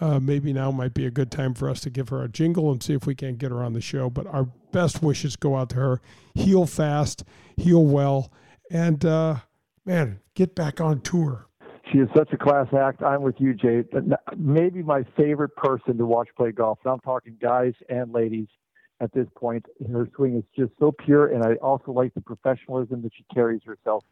Uh, maybe now might be a good time for us to give her a jingle and see if we can't get her on the show. But our best wishes go out to her. Heal fast, heal well, and uh, man, get back on tour. She is such a class act. I'm with you, Jay. Maybe my favorite person to watch play golf. And I'm talking guys and ladies at this point. Her swing is just so pure, and I also like the professionalism that she carries herself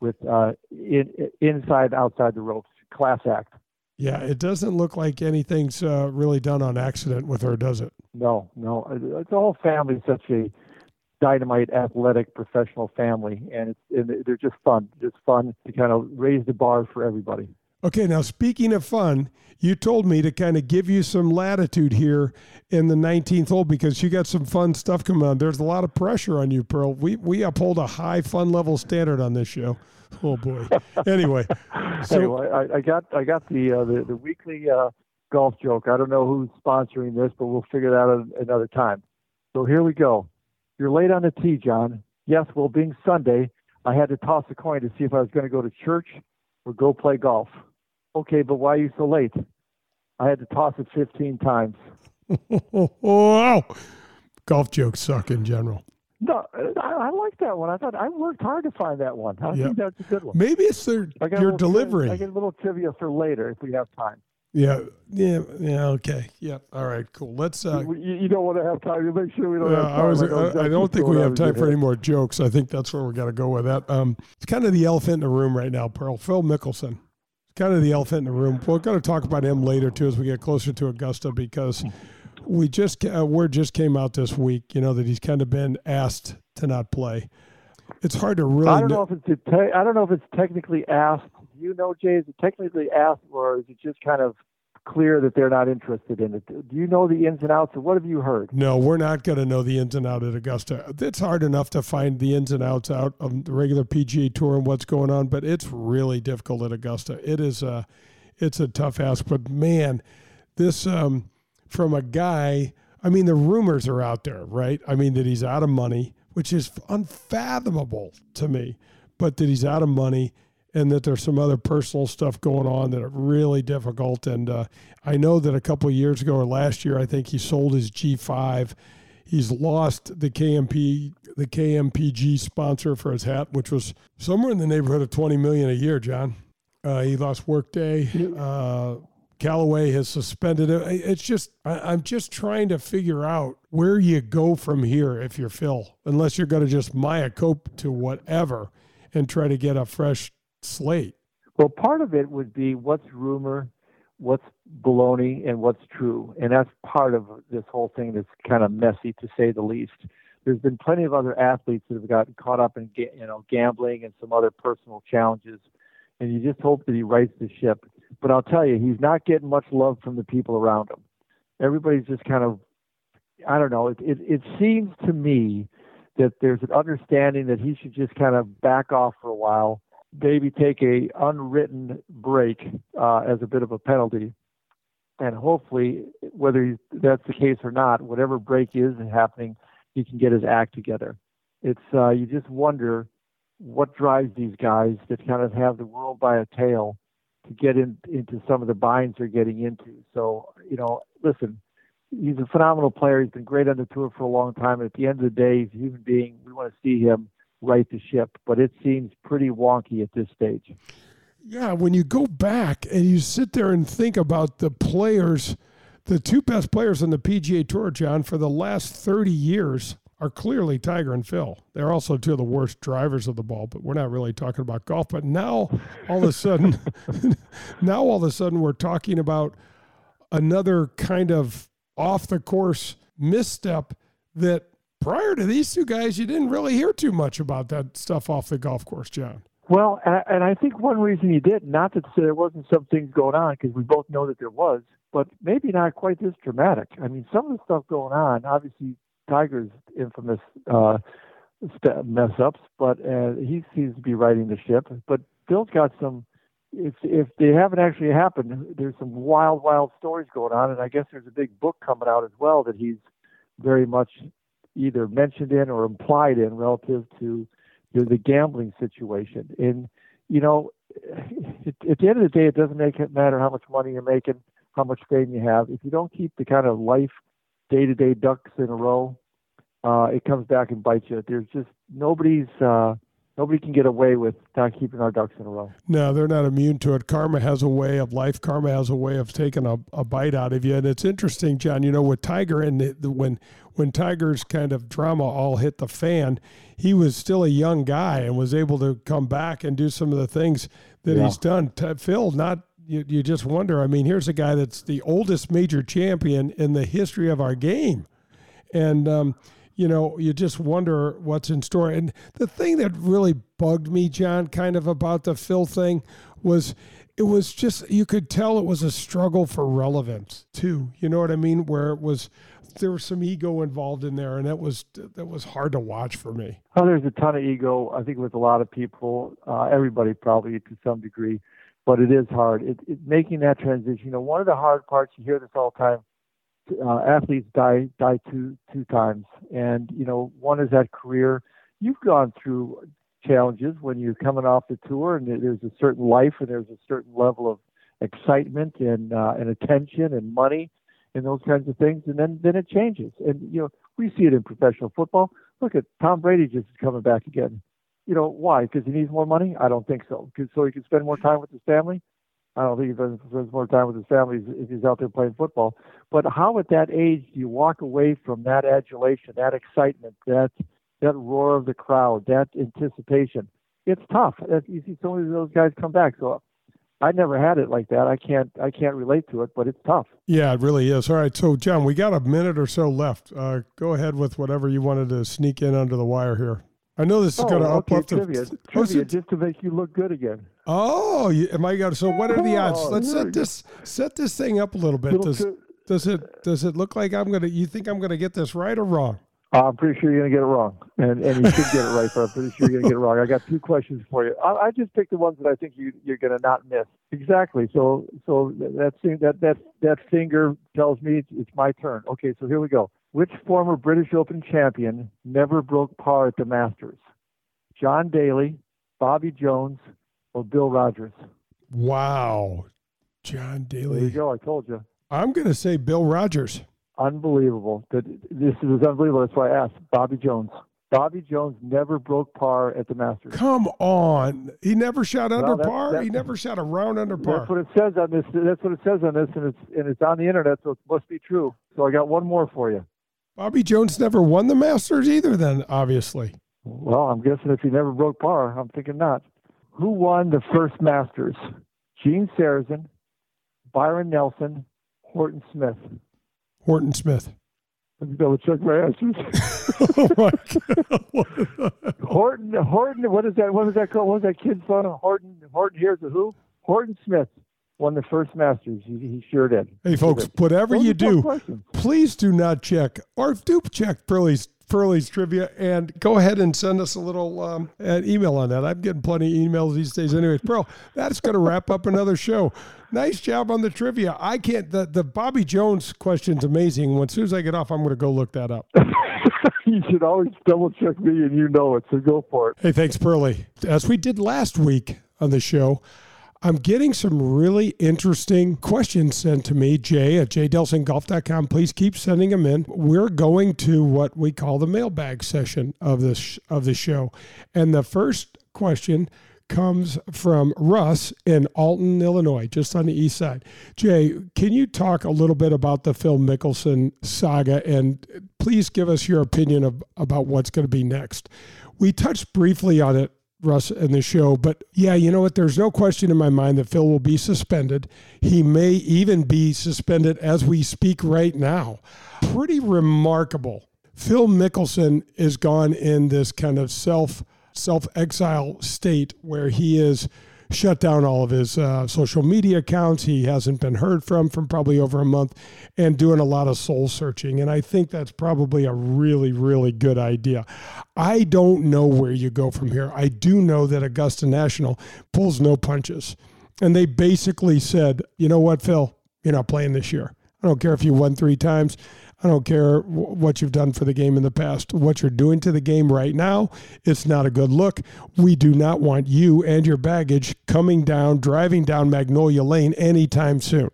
with uh, in, inside, outside the ropes. Class act. Yeah, it doesn't look like anything's uh, really done on accident with her, does it? No, no. It's a whole family, such a dynamite, athletic, professional family, and it's and they're just fun. Just fun to kind of raise the bar for everybody. Okay, now speaking of fun, you told me to kind of give you some latitude here in the 19th hole because you got some fun stuff coming on. There's a lot of pressure on you, Pearl. We we uphold a high fun level standard on this show. Oh boy. <laughs> Anyway, so I, I, got I got the uh, the, the weekly uh, golf joke. I don't know who's sponsoring this, but we'll figure that out another time. So here we go. You're late on the tee, John. Yes, well, being Sunday, I had to toss a coin to see if I was going to go to church or go play golf. Okay, but why are you so late? I had to toss it 15 times. wow. Golf jokes suck in general. No, I, I, like that one. I thought I worked hard to find that one. I yep. think that's a good one. Maybe it's their, your delivery. I get a little trivia for later if we have time. Yeah, yeah, yeah. Okay, yeah. All right, cool. Let's. Uh, you, you don't want to have time. You make sure we don't have time. I, was, I, I don't think we have time for any more jokes. I think that's where we got to go with that. Um, it's kind of the elephant in the room right now, Pearl. Phil Mickelson. It's kind of the elephant in the room. We're going to talk about him later too as we get closer to Augusta because we just uh, word just came out this week. You know that he's kind of been asked to not play. It's hard to really. I don't know if it's te- I don't know if it's technically asked. Do you know, Jay? Is it technically asked, or is it just kind of clear that they're not interested in it? Do you know the ins and outs, or what have you heard? No, we're not going to know the ins and outs at Augusta. It's hard enough to find the ins and outs out of the regular PGA Tour and what's going on, but it's really difficult at Augusta. It is a, it's a tough ask. But man, this um, from a guy. I mean, the rumors are out there, right? I mean that he's out of money, which is unfathomable to me, but that he's out of money and that there's some other personal stuff going on that are really difficult. And uh, I know that a couple of years ago or last year, I think he sold his G5. He's lost the KMP, the KMPG sponsor for his hat, which was somewhere in the neighborhood of 20 million a year. John, uh, he lost Workday. Uh, Callaway has suspended it. It's just I, am just trying to figure out where you go from here if you're Phil, unless you're going to just Maya Cope to whatever and try to get a fresh slate. Well, part of it would be what's rumor, what's baloney, and what's true, and that's part of this whole thing that's kind of messy to say the least. There's been plenty of other athletes that have gotten caught up in you know gambling and some other personal challenges, and you just hope that he rights the ship but I'll tell you, he's not getting much love from the people around him. Everybody's just kind of, I don't know. It it, it seems to me that there's an understanding that he should just kind of back off for a while, maybe take a unwritten break uh, as a bit of a penalty, and hopefully, whether that's the case or not, whatever break is happening, he can get his act together. It's uh, you just wonder what drives these guys that kind of have the world by a tail to get in, into some of the binds they're getting into. So, you know, listen, he's a phenomenal player. He's been great on the tour for a long time. And at the end of the day, he's a human being. We want to see him right the ship, but it seems pretty wonky at this stage. Yeah, when you go back and you sit there and think about the players, the two best players on the PGA Tour, John, for the last 30 years are clearly Tiger and Phil. They're also two of the worst drivers of the ball, but we're not really talking about golf. But now all of a sudden, <laughs> now all of a sudden we're talking about another kind of off the course misstep that prior to these two guys, you didn't really hear too much about that stuff off the golf course, John. Well, and I think one reason you did, not that there wasn't some things going on, because we both know that there was, but maybe not quite this dramatic. I mean, some of the stuff going on, obviously, Tiger's infamous uh, mess ups, but uh, he seems to be riding the ship. But Bill's got some. If if they haven't actually happened, there's some wild, wild stories going on, and I guess there's a big book coming out as well that he's very much either mentioned in or implied in relative to know, the gambling situation. And you know, at the end of the day, it doesn't make it matter how much money you're making, how much fame you have. If you don't keep the kind of life day to day ducks in a row, uh, it comes back and bites you. There's just nobody's uh, nobody can get away with not keeping our ducks in a row. No, they're not immune to it. Karma has a way of life. Karma has a way of taking a, a bite out of you. And it's interesting, John. You know, with Tiger and the, the, when when Tiger's kind of drama all hit the fan, he was still a young guy and was able to come back and do some of the things that yeah. he's done. Phil, not you, you just wonder. I mean, here's a guy that's the oldest major champion in the history of our game, and um, you know, you just wonder what's in store. And the thing that really bugged me, John, kind of about the Phil thing was it was just you could tell it was a struggle for relevance too. You know what I mean? Where it was there was some ego involved in there, and that was that was hard to watch for me. Oh, there's a ton of ego. I think with a lot of people, uh, everybody probably to some degree but it is hard. It, it, making that transition. You know, one of the hard parts you hear this all the time. Uh, athletes die die two two times, and you know, one is that career. You've gone through challenges when you're coming off the tour, and there's a certain life, and there's a certain level of excitement and uh, and attention and money and those kinds of things, and then then it changes. And you know, we see it in professional football. Look at Tom Brady just coming back again you know, why? Because he needs more money? I don't think so. Cause, so he can spend more time with his family? I don't think he spends more time with his family if he's out there playing football. But how at that age do you walk away from that adulation, that excitement, that that roar of the crowd, that anticipation? It's tough. You see so many of those guys come back. So I never had it like that. I can't I can't relate to it, but it's tough. Yeah, it really is. All right, so John, we got a minute or so left. Uh, go ahead with whatever you wanted to sneak in under the wire here. I know this is oh, going to okay, uplift trivia, the, trivia <laughs> just to make you look good again. Oh, you, am I got so? What are the odds? Oh, Let's set this set this thing up a little bit. Little Does tri- does it does it look like I'm gonna? You think I'm gonna get this right or wrong? I'm pretty sure you're going to get it wrong, and and you should get it right. But I'm pretty sure you're going to get it wrong. I got two questions for you. I, I just picked the ones that I think you you're going to not miss. Exactly. So so that that that that finger tells me it's, it's my turn. Okay. So here we go. Which former British Open champion never broke par at the Masters? John Daly, Bobby Jones, or Bill Rogers? Wow, John Daly. There you go. I told you. I'm gonna say Bill Rogers. Unbelievable. That this is unbelievable. That's why I asked. Bobby Jones. Bobby Jones never broke par at the Masters. Come on, he never shot under that- par. he never shot a round under par. That's what it says on this. That's what it says on this, and it's and it's on the internet, so it must be true. So I got one more for you. Bobby Jones never won the Masters either. Then obviously, Well, I'm guessing if he never broke par, I'm thinking not. Who won the first Masters? Gene Sarazen, Byron Nelson, Horton Smith. Horton Smith. Let me double check my answers. <laughs> oh my <laughs> God. Horton, Horton. What is that? What was that called? What was that kid's son? Horton. Horton. Here's a who? Horton Smith won the first Masters. He, he sure did. hey, folks, whatever Those you do, questions. please do not check or do check Pearly's Pearly's trivia and go ahead and send us a little um, an email on that. I'm getting plenty of emails these days, anyways. Pearl, <laughs> that's going to wrap up another show. Nice job on the trivia. I can't. The, the Bobby Jones question's amazing. When as soon as I get off, I'm going to go look that up. <laughs> you should always double check me, and you know it. So go for it. Hey, thanks, Pearlie. As we did last week on the show, I'm getting some really interesting questions sent to me. Jay at jdelsinggolf.com. Please keep sending them in. We're going to what we call the mailbag session of this of the show, and the first question comes from Russ in Alton, Illinois, just on the east side. Jay, can you talk a little bit about the Phil Mickelson saga and please give us your opinion of, about what's going to be next? We touched briefly on it, Russ, and the show, but yeah, you know what? There's no question in my mind that Phil will be suspended. He may even be suspended as we speak right now. Pretty remarkable. Phil Mickelson is gone in this kind of self self exile state where he is shut down all of his uh, social media accounts. He hasn't been heard from from probably over a month and doing a lot of soul searching. And I think that's probably a really, really good idea. I don't know where you go from here. I do know that Augusta National pulls no punches. And they basically said, you know what, Phil, you're not playing this year. I don't care if you won three times. I don't care wh- what you've done for the game in the past. What you're doing to the game right now, it's not a good look. We do not want you and your baggage coming down, driving down Magnolia Lane anytime soon.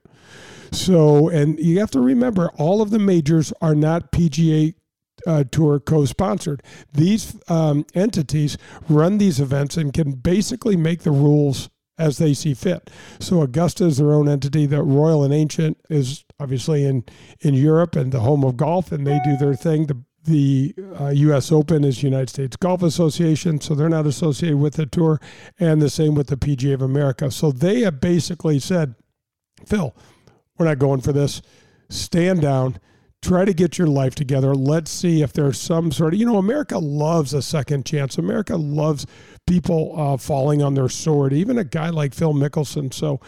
So, and you have to remember, all of the majors are not PGA uh, Tour co-sponsored. These um, entities run these events and can basically make the rules as they see fit. So Augusta is their own entity. The Royal and Ancient is obviously in in Europe and the home of golf, and they do their thing. The the uh, U.S. Open is United States Golf Association, so they're not associated with the tour, and the same with the PGA of America. So they have basically said, Phil, we're not going for this. Stand down. Try to get your life together. Let's see if there's some sort of, you know, America loves a second chance. America loves people uh, falling on their sword, even a guy like Phil Mickelson. So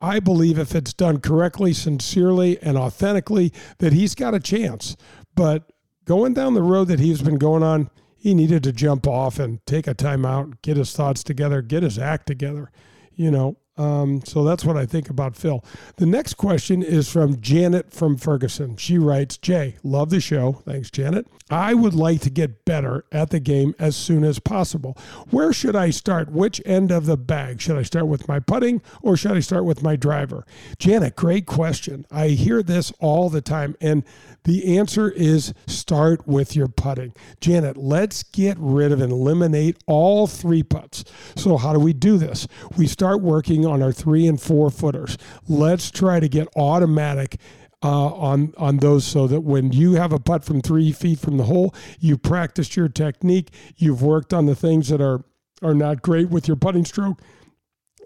I believe if it's done correctly, sincerely, and authentically, that he's got a chance. But going down the road that he's been going on, he needed to jump off and take a timeout, get his thoughts together, get his act together, you know. Um, so that's what I think about Phil. The next question is from Janet from Ferguson. She writes, Jay, love the show. Thanks, Janet. I would like to get better at the game as soon as possible. Where should I start? Which end of the bag? Should I start with my putting or should I start with my driver? Janet, great question. I hear this all the time. And the answer is start with your putting. Janet, let's get rid of and eliminate all three putts. So, how do we do this? We start working on our three and four footers. Let's try to get automatic. Uh, on on those, so that when you have a putt from three feet from the hole, you practiced your technique. You've worked on the things that are are not great with your putting stroke,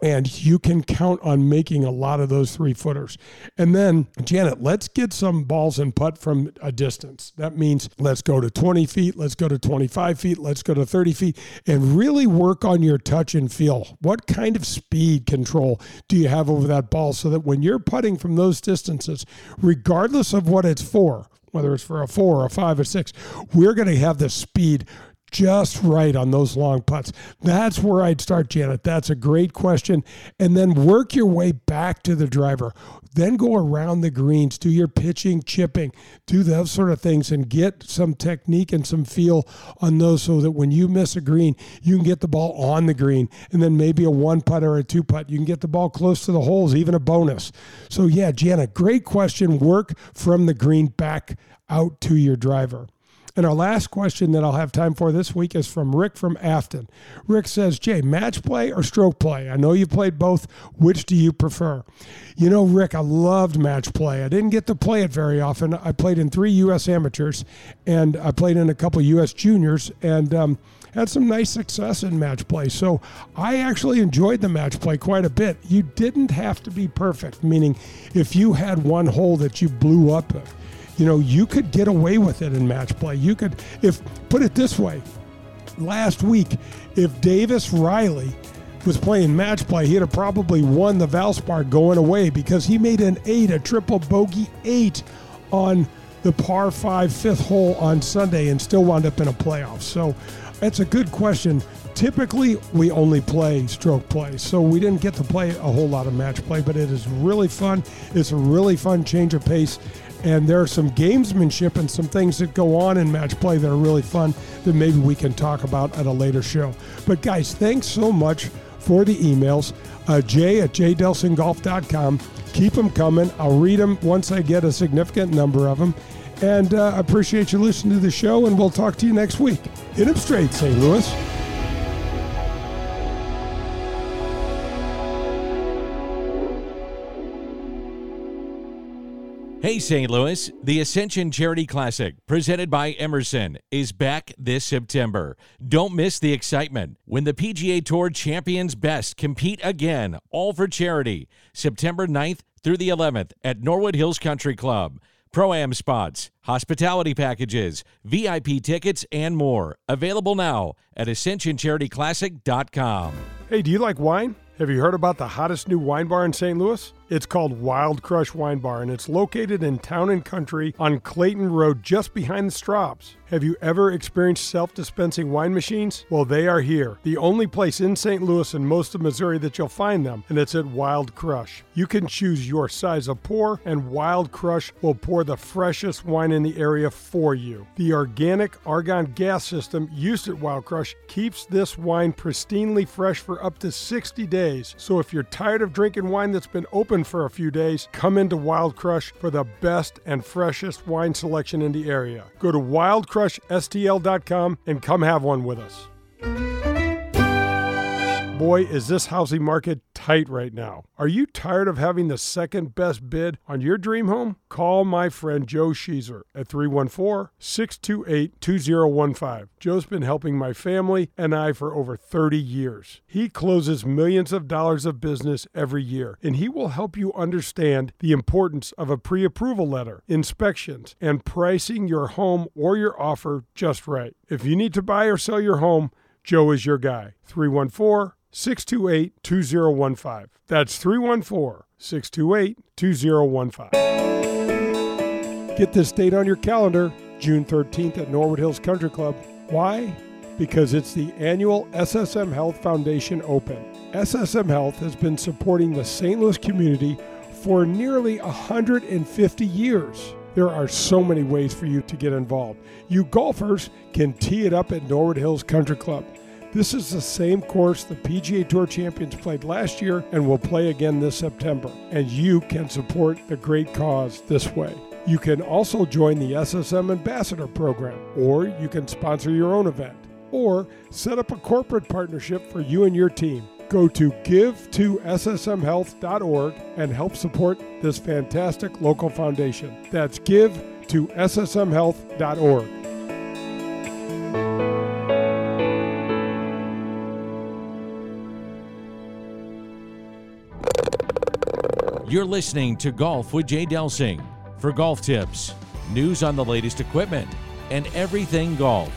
and you can count on making a lot of those three footers. And then, Janet, let's get some balls and putt from a distance. That means let's go to 20 feet, let's go to 25 feet, let's go to 30 feet, and really work on your touch and feel. What kind of speed control do you have over that ball so that when you're putting from those distances, regardless of what it's for, whether it's for a four, a five, or six, we're going to have the speed just right on those long putts? That's where I'd start, Janet. That's a great question. And then work your way back to the driver. Then go around the greens, do your pitching, chipping, do those sort of things, and get some technique and some feel on those so that when you miss a green, you can get the ball on the green. And then maybe a one putt or a two putt. You can get the ball close to the holes, even a bonus. So, yeah, Janet, great question. Work from the green back out to your driver. And our last question that I'll have time for this week is from Rick from Afton. Rick says, Jay, match play or stroke play? I know you played both. Which do you prefer? You know, Rick, I loved match play. I didn't get to play it very often. I played in three U.S. amateurs and I played in a couple U.S. juniors and um, had some nice success in match play. So I actually enjoyed the match play quite a bit. You didn't have to be perfect, meaning if you had one hole that you blew up, you know, you could get away with it in match play. You could, if, put it this way, last week, if Davis Riley was playing match play, he'd have probably won the Valspar going away because he made an eight, a triple bogey eight on the par five fifth hole on Sunday and still wound up in a playoff. So that's a good question. Typically, we only play stroke play, so we didn't get to play a whole lot of match play, but it is really fun. It's a really fun change of pace and there are some gamesmanship and some things that go on in match play that are really fun that maybe we can talk about at a later show. But guys, thanks so much for the emails. Uh, Jay at jdelsinggolf.com. Keep them coming. I'll read them once I get a significant number of them. And uh, I appreciate you listening to the show, and we'll talk to you next week. Hit them straight, St. Louis. Hey, St. Louis, the Ascension Charity Classic, presented by Emerson, is back this September. Don't miss the excitement when the PGA Tour champions best compete again, all for charity, September 9th through the 11th at Norwood Hills Country Club. Pro Am spots, hospitality packages, VIP tickets, and more. Available now at AscensionCharityClassic.com. Hey, do you like wine? Have you heard about the hottest new wine bar in St. Louis? It's called Wild Crush Wine Bar, and it's located in Town and Country on Clayton Road, just behind the Straubs. Have you ever experienced self dispensing wine machines? Well, they are here. The only place in St. Louis and most of Missouri that you'll find them, and it's at Wild Crush. You can choose your size of pour, and Wild Crush will pour the freshest wine in the area for you. The organic argon gas system used at Wild Crush keeps this wine pristinely fresh for up to 60 days. So if you're tired of drinking wine that's been open for a few days, come into Wild Crush for the best and freshest wine selection in the area. Go to wildcrushstl.com and come have one with us. Boy, is this housing market tight right now. Are you tired of having the second best bid on your dream home? Call my friend Joe Sheezer at 314 628 2015. Joe's been helping my family and I for over 30 years. He closes millions of dollars of business every year, and he will help you understand the importance of a pre approval letter, inspections, and pricing your home or your offer just right. If you need to buy or sell your home, Joe is your guy. 314 628 2015. That's 314 628 2015. Get this date on your calendar June 13th at Norwood Hills Country Club. Why? Because it's the annual SSM Health Foundation Open. SSM Health has been supporting the St. Louis community for nearly 150 years. There are so many ways for you to get involved. You golfers can tee it up at Norwood Hills Country Club. This is the same course the PGA Tour champions played last year and will play again this September. And you can support the great cause this way. You can also join the SSM Ambassador Program, or you can sponsor your own event, or set up a corporate partnership for you and your team. Go to give2ssmhealth.org and help support this fantastic local foundation. That's give2ssmhealth.org. You're listening to Golf with Jay Delsing. For golf tips, news on the latest equipment, and everything golf,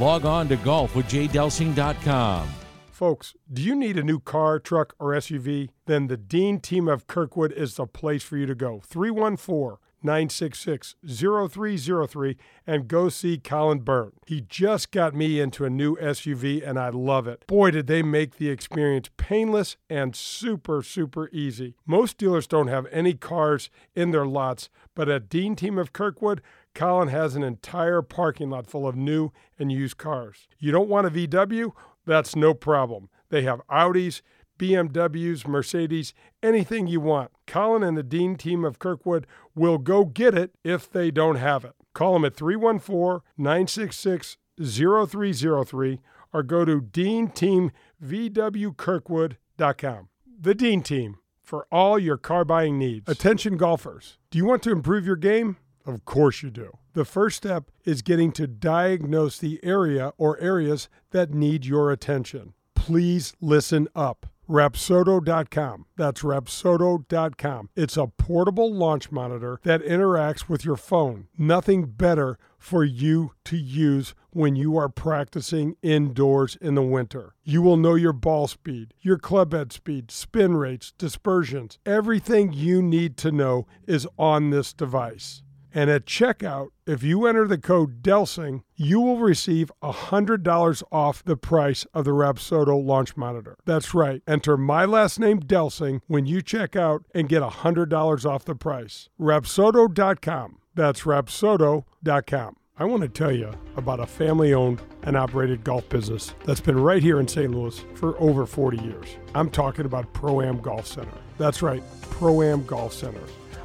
log on to golfwithjaydelsing.com. Folks, do you need a new car, truck, or SUV? Then the Dean team of Kirkwood is the place for you to go. 314 966 0303 and go see Colin Byrne. He just got me into a new SUV and I love it. Boy, did they make the experience painless and super, super easy. Most dealers don't have any cars in their lots, but at Dean Team of Kirkwood, Colin has an entire parking lot full of new and used cars. You don't want a VW? That's no problem. They have Audis. BMWs, Mercedes, anything you want. Colin and the Dean team of Kirkwood will go get it if they don't have it. Call them at 314 966 0303 or go to DeanTeamVWKirkwood.com. The Dean Team for all your car buying needs. Attention golfers. Do you want to improve your game? Of course you do. The first step is getting to diagnose the area or areas that need your attention. Please listen up. Rapsodo.com. That's Rapsodo.com. It's a portable launch monitor that interacts with your phone. Nothing better for you to use when you are practicing indoors in the winter. You will know your ball speed, your club head speed, spin rates, dispersions. Everything you need to know is on this device. And at checkout, if you enter the code DELSING, you will receive $100 off the price of the Rapsodo launch monitor. That's right. Enter my last name Delsing when you check out and get $100 off the price. Rapsodo.com. That's Rapsodo.com. I want to tell you about a family owned and operated golf business that's been right here in St. Louis for over 40 years. I'm talking about Pro Am Golf Center. That's right, Pro Am Golf Center.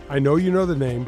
I know you know the name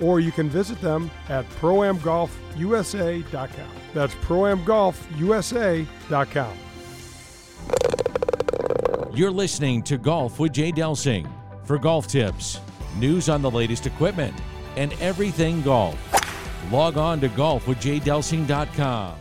or you can visit them at proamgolfusa.com. That's proamgolfusa.com. You're listening to Golf with Jay Delsing. For golf tips, news on the latest equipment, and everything golf, log on to golfwithjaydelsing.com.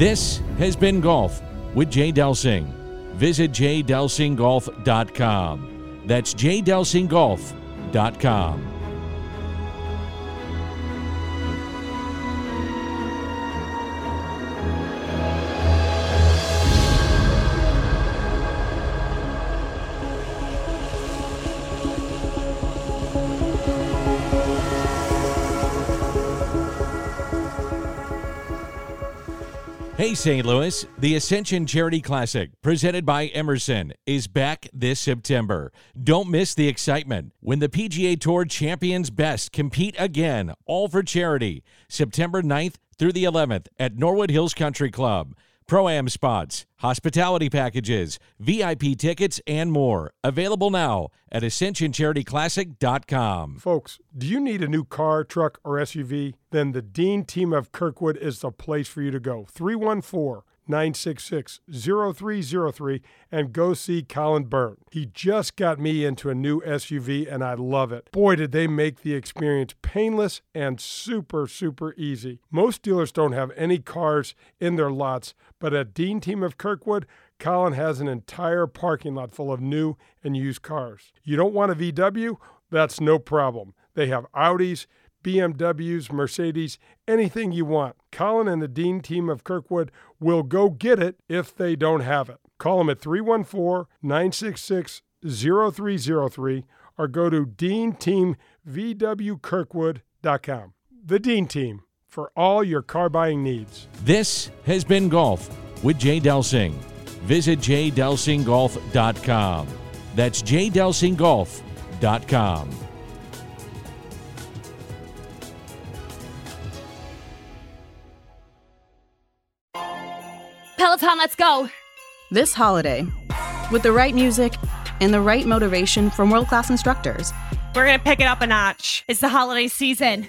This has been Golf with Jay Delsing. Visit jdelsinggolf.com. That's jdelsinggolf.com. Hey, St. Louis, the Ascension Charity Classic, presented by Emerson, is back this September. Don't miss the excitement when the PGA Tour champions best compete again, all for charity, September 9th through the 11th at Norwood Hills Country Club. Pro Am spots, hospitality packages, VIP tickets, and more. Available now at AscensionCharityClassic.com. Folks, do you need a new car, truck, or SUV? Then the Dean team of Kirkwood is the place for you to go. 314 966 0303 and go see Colin Byrne. He just got me into a new SUV and I love it. Boy, did they make the experience painless and super, super easy. Most dealers don't have any cars in their lots, but at Dean Team of Kirkwood, Colin has an entire parking lot full of new and used cars. You don't want a VW? That's no problem. They have Audis. BMWs, Mercedes, anything you want. Colin and the Dean team of Kirkwood will go get it if they don't have it. Call them at 314 966 0303 or go to deanteamvwkirkwood.com. The Dean Team for all your car buying needs. This has been Golf with Jay Delsing. Visit jdelsinggolf.com. That's jdelsinggolf.com. Peloton, let's go! This holiday, with the right music and the right motivation from world class instructors, we're gonna pick it up a notch. It's the holiday season.